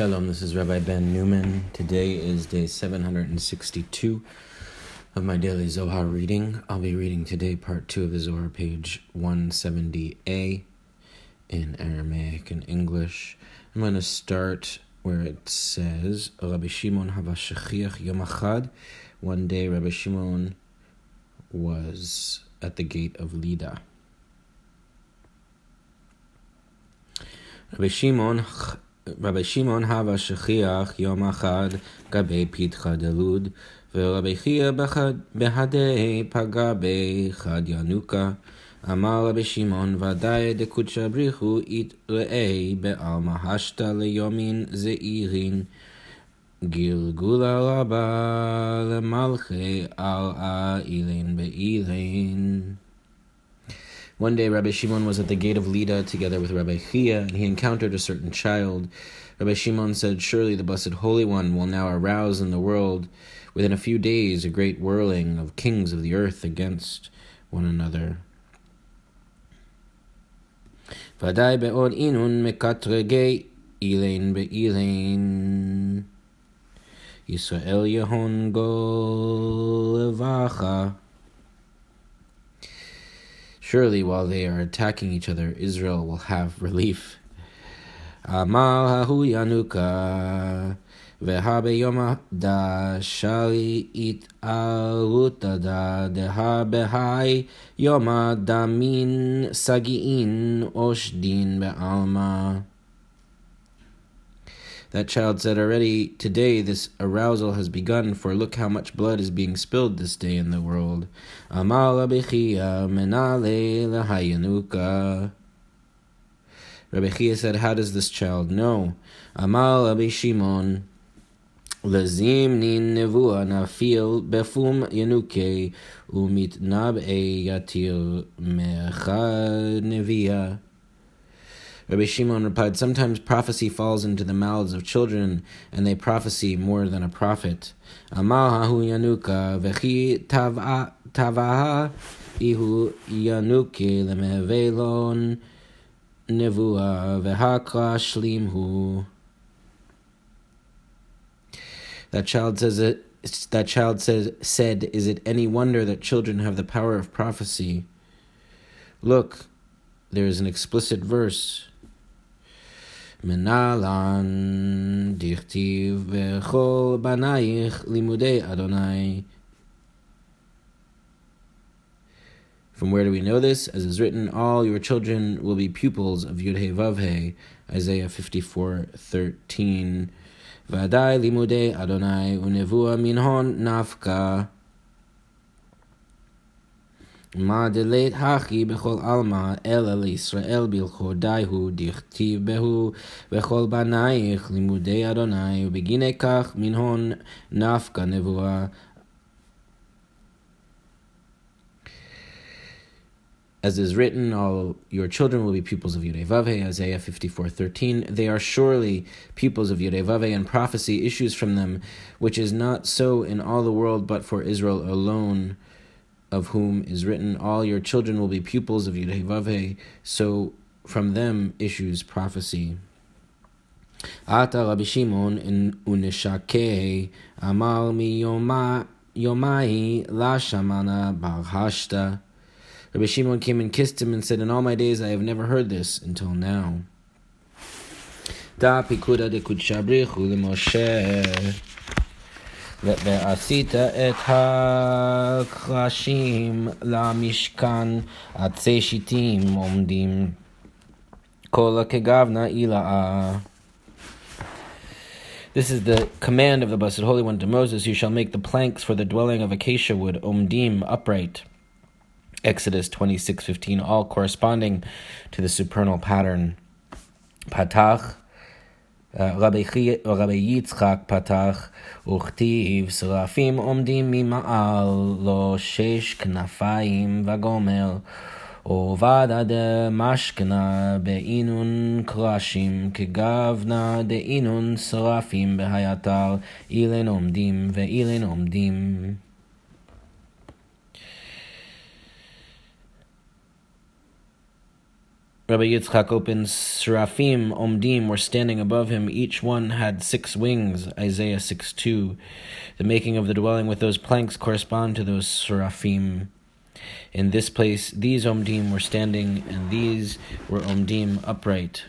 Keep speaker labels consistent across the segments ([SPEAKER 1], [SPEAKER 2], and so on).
[SPEAKER 1] Shalom, this is Rabbi Ben Newman. Today is day 762 of my daily Zohar reading. I'll be reading today part 2 of the Zohar, page 170a in Aramaic and English. I'm going to start where it says, Rabbi Shimon Havashachiach Yom One day Rabbi Shimon was at the gate of Lida. Rabbi Shimon רבי שמעון הווה שכיח יום אחד גבי פיתחא דלוד, ורבי חייא בהדי פגע בחד ינוקה. אמר רבי שמעון ודאי דקודשא בריחו יתראה בעלמא השתא ליומין זעירין. גלגולה רבה למלכי על האילין באילין. One day, Rabbi Shimon was at the gate of Lida together with Rabbi Chia, and he encountered a certain child. Rabbi Shimon said, Surely the Blessed Holy One will now arouse in the world within a few days a great whirling of kings of the earth against one another. ודאי בעוד אינון מקטרגי אילן באילן. ישראל יהון גול לברכה. Surely, while they are attacking each other, Israel will have relief. Amal hahu yanuka vehabe yoma da shali it aluta da deha behai yoma sagiin. That child said already, Today this arousal has begun, for look how much blood is being spilled this day in the world. Rabbi Chia said, How does this child know? Amal Rabbi Shimon. Lazimnin nevua nafil befum yanuke umit nab e yatir mecha nevia. Rabbi Shimon replied, Sometimes prophecy falls into the mouths of children, and they prophesy more than a prophet. Ihu yanuke lemevelon. That child says it. That child says, said, Is it any wonder that children have the power of prophecy? Look, there is an explicit verse. מנהלן דכתיב וכל בנייך לימודי אדוני. From where do we know this? As is written, all your children will be pupils of Yudhe Vavhe, Isaiah 54:13. ודאי לימודי אדוני ונבואה מנהון נפקא. מה דלית הכי בכל עלמא, אלא לישראל בלכודי הוא, דכתיב בהו, וכל בנייך לימודי אדוני, ובגיני כך מנהון נפקא נבואה. As is written, all your children will be pupils of Yudevave, Isaiah 54:13. They are surely pupils of Yudevave, and prophecy issues from them, which is not so in all the world, but for Israel alone of whom is written, All your children will be pupils of Yudhevave, so from them issues prophecy. Ata Rabbi Shimon unishake amal mi yomai la shamana barhashta. Rabbi Shimon came and kissed him and said, In all my days I have never heard this until now. Da pikuda de kudshabrichu Moshe. ועשית את הקרשים למשכן עצי שיטים עומדים כל כגבנה אילאה. This is the command of the Blessed Holy One to Moses, You shall make the planks for the dwelling of acacia wood, omdim, upright. Exodus 26:15, all corresponding to the supernal pattern. Patach, רבי יצחק פתח וכתיב שרפים עומדים ממעל לו שש כנפיים וגומר עובדה דמשכנה באינון קרשים כגבנה דאינון שרפים בהיתר אילן עומדים ואילן עומדים Rabbi Yitzchak opens, Seraphim, Omdim, were standing above him. Each one had six wings, Isaiah 6 2. The making of the dwelling with those planks correspond to those Seraphim. In this place, these Omdim were standing, and these were Omdim upright.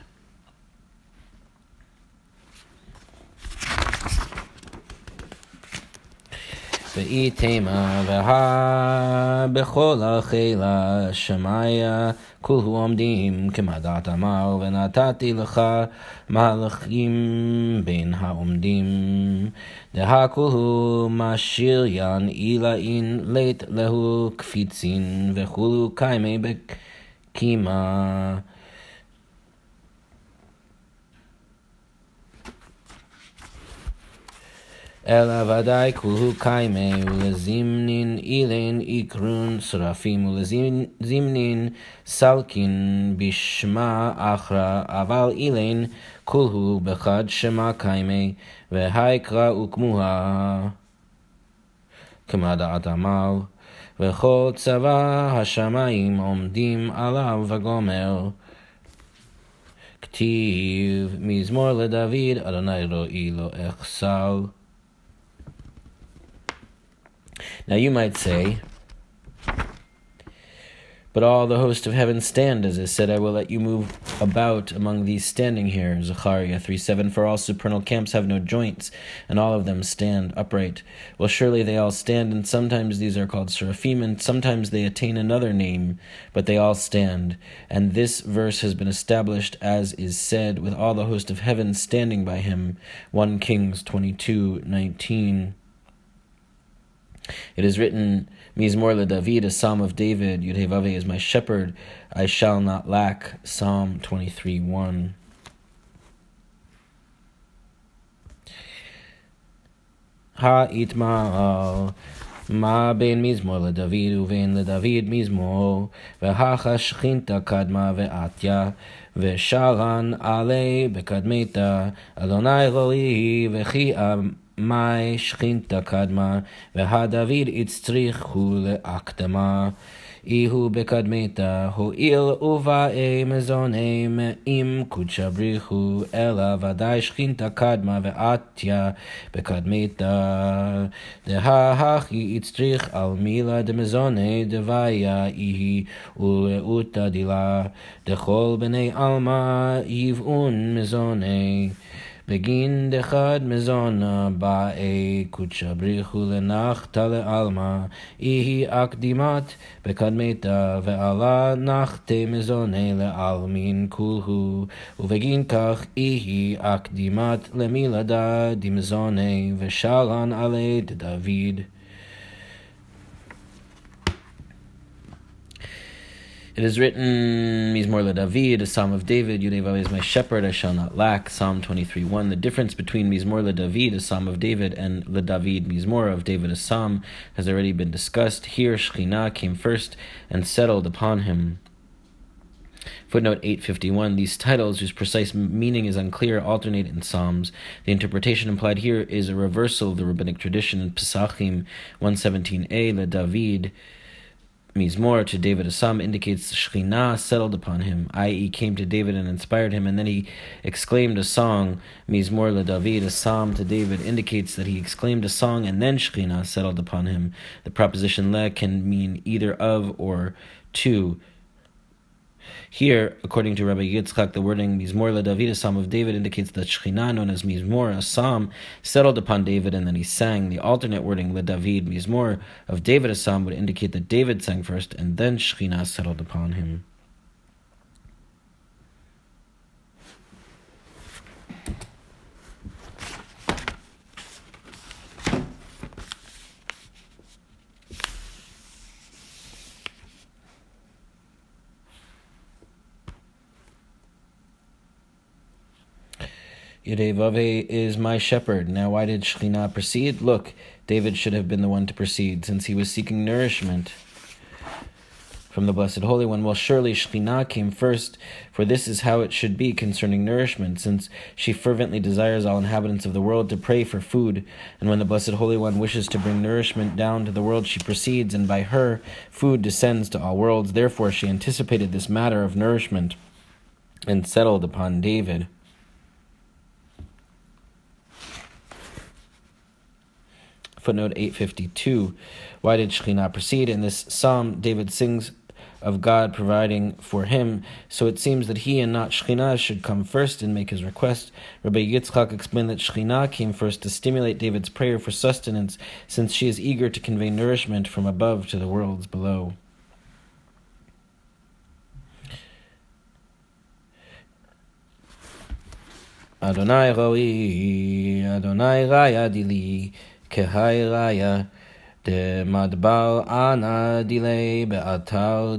[SPEAKER 1] ואיתמה והה בכל החילה שמיה כולו עומדים כמדעת אמר ונתתי לך מהלכים בין העומדים. דהה כולו משיריין אילאין לית להו קפיצין וכולו קיימי בקימה אלא ודאי כולו קיימי ולזימנין אילין איקרון שרפים ולזימנין סלקין בשמה אחרא אבל אילין כולו בחד שמה קיימי והיקרא וכמוה כמה דעת עמל וכל צבא השמיים עומדים עליו וגומר. כתיב מזמור לדוד אדוני רואי לו אחסל Now you might say, but all the host of heaven stand, as I said, I will let you move about among these standing here. Zechariah 3 7 For all supernal camps have no joints, and all of them stand upright. Well, surely they all stand, and sometimes these are called seraphim, and sometimes they attain another name, but they all stand. And this verse has been established, as is said, with all the host of heaven standing by him. 1 Kings twenty-two nineteen. It is written, Mizmor David, a psalm of David, Yudhevave is my shepherd, I shall not lack. Psalm 23 1. Ha'itma'al מה בין מזמור לדוד ובין לדוד מזמור, והכה שכינתה קדמה ועטיה, ושרן עלי בקדמתה, אדוני רואי וכי מאי שכינתה קדמה, והדוד הצריכו להקדמה. איהו בקדמתה, הואיל ובאי מזונם, אם קודשה בריחו, אלא ודאי שכינתה קדמה ועטיה בקדמתה. דהכי הצריך על מילה דמזוני דוויה איהי ולאותה דילה, דכל בני עלמא יבעון מזוני. בגין דחד מזונה באי קודשא בריחו לנחתה לעלמא, איהי אקדימת בקדמתה, ועלה נחתי מזוני לעלמין כולהו, ובגין כך איהי אקדימת למילדה דמזוני, ושלן עלי דוד. It is written, Mizmor le David, a psalm of David, Yudevav is my shepherd, I shall not lack, Psalm 23 1. The difference between Mizmor le David, a psalm of David, and Le David Mizmor of David, a psalm, has already been discussed. Here, Shekhinah came first and settled upon him. Footnote 851 These titles, whose precise meaning is unclear, alternate in Psalms. The interpretation implied here is a reversal of the rabbinic tradition in Pesachim 117a, Le David. Mizmor to David a psalm indicates Shekhinah settled upon him, i.e., came to David and inspired him, and then he exclaimed a song. Mizmor le David, a psalm to David, indicates that he exclaimed a song and then Shekhinah settled upon him. The preposition le can mean either of or to. Here, according to Rabbi Yitzchak, the wording Mizmor Le David, a psalm of David, indicates that Shekhinah, known as Mizmor, a psalm, settled upon David and then he sang. The alternate wording Le David Mizmor of David, a psalm, would indicate that David sang first and then Shekhinah settled upon him. Yudevave is my shepherd. Now, why did Shekhinah proceed? Look, David should have been the one to proceed, since he was seeking nourishment from the Blessed Holy One. Well, surely Shekhinah came first, for this is how it should be concerning nourishment, since she fervently desires all inhabitants of the world to pray for food. And when the Blessed Holy One wishes to bring nourishment down to the world, she proceeds, and by her food descends to all worlds. Therefore, she anticipated this matter of nourishment. and settled upon David. Footnote 852. Why did Shekhinah proceed? In this psalm, David sings of God providing for him, so it seems that he and not Shekhinah should come first and make his request. Rabbi Yitzchak explained that Shekhinah came first to stimulate David's prayer for sustenance, since she is eager to convey nourishment from above to the worlds below. Adonai roi, Adonai raya dili, kehai raya. דמדבר אנא דילי באתר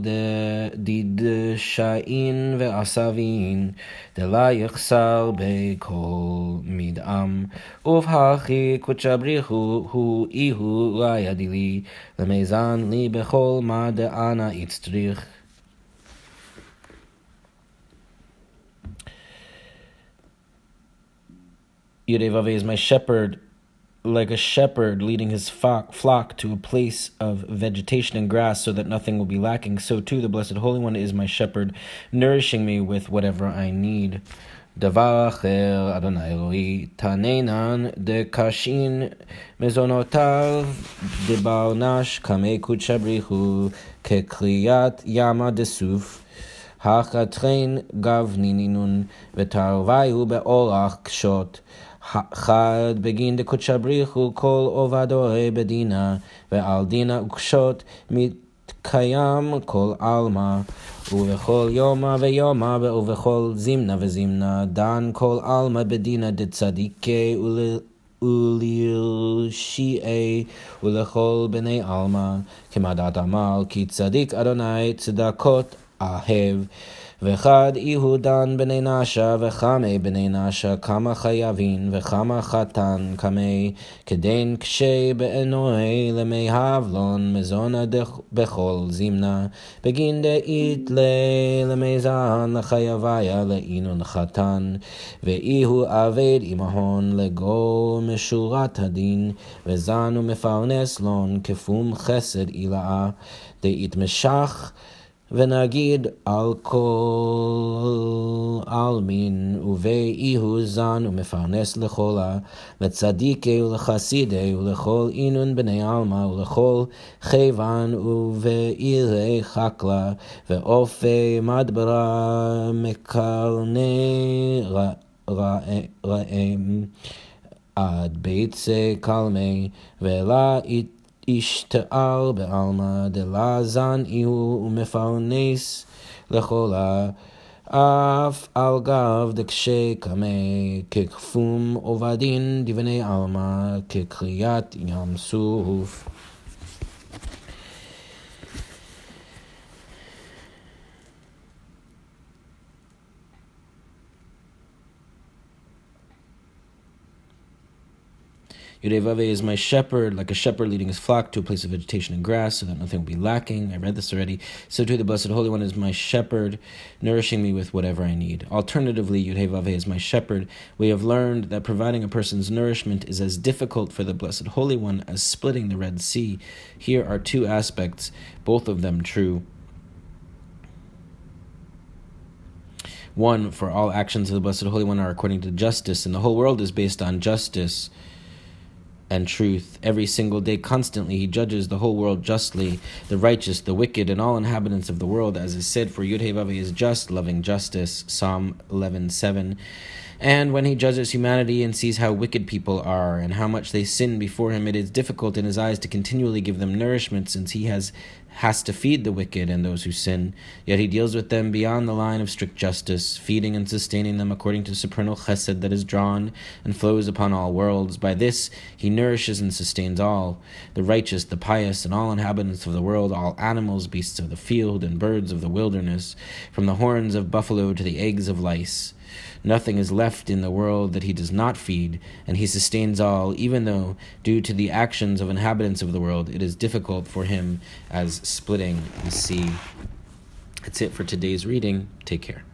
[SPEAKER 1] דיד שעין ועשבין, דלה יחסר בכל מדעם, ובהכי קודשא בריחו הוא איהו ראיה דילי, למזן לי בכל מה דאנה יצטריך. Yudevave is my shepherd, like a shepherd leading his flock to a place of vegetation and grass so that nothing will be lacking, so too the Blessed Holy One is my shepherd, nourishing me with whatever I need. דבר אחר, אדוני אלוהי, תעננן דקשין מזונותיו דברנש קמי קודשא בריחו כקריאת ימה דסוף החתכן גבנינון ותרוויו באורח קשות חד בגין דקודשא בריחו כל עובדוי בדינה, ועל דינה וקשות מתקיים כל עלמא, ובכל יומא ויומא ובכל זימנה וזימנה, דן כל עלמא בדינה דצדיקי ולרשיעי ולכל בני עלמא, כמדת עמל, כי צדיק אדוני צדקות אהב. וחד יהודן בני נשה וחמי בני נשה כמה חייבין וכמה חתן קמי כדין קשי בעינוי למי הבלון מזונה בכל זימנה בגין דאית למי זן לחייביה לאינון חתן. ואיהו עבד עמהון לגו משורת הדין וזן ומפרנס לון כפום חסד עילאה. דאית משך ונגיד על כל עלמין ובאיהו זן ומפרנס לכלה, לצדיקי ולחסידי ולכל אינון בני עלמא ולכל חיוון ובעירי חקלה ואופי מדברה מקרני רעם עד ביצי קלמי ולה ישתעל בעלמא דלזן איהו ומפרנס לכלה אף על גב דקשי קמי ככפום עובדין דבני עלמא כקריאת ים סוף Yudevave is my shepherd, like a shepherd leading his flock to a place of vegetation and grass, so that nothing will be lacking. I read this already. So too, the Blessed Holy One is my shepherd, nourishing me with whatever I need. Alternatively, Yudevave is my shepherd. We have learned that providing a person's nourishment is as difficult for the Blessed Holy One as splitting the Red Sea. Here are two aspects, both of them true. One, for all actions of the Blessed Holy One are according to justice, and the whole world is based on justice and truth. Every single day, constantly, he judges the whole world justly, the righteous, the wicked, and all inhabitants of the world, as is said, for Yudhe is just, loving justice. Psalm 11.7. And when he judges humanity and sees how wicked people are and how much they sin before him, it is difficult in his eyes to continually give them nourishment, since he has has to feed the wicked and those who sin, yet he deals with them beyond the line of strict justice, feeding and sustaining them according to supernal chesed that is drawn and flows upon all worlds. By this he nourishes and sustains all, the righteous, the pious, and all inhabitants of the world, all animals, beasts of the field, and birds of the wilderness, from the horns of buffalo to the eggs of lice. Nothing is left in the world that he does not feed, and he sustains all, even though, due to the actions of inhabitants of the world, it is difficult for him as splitting the sea. That's it for today's reading. Take care.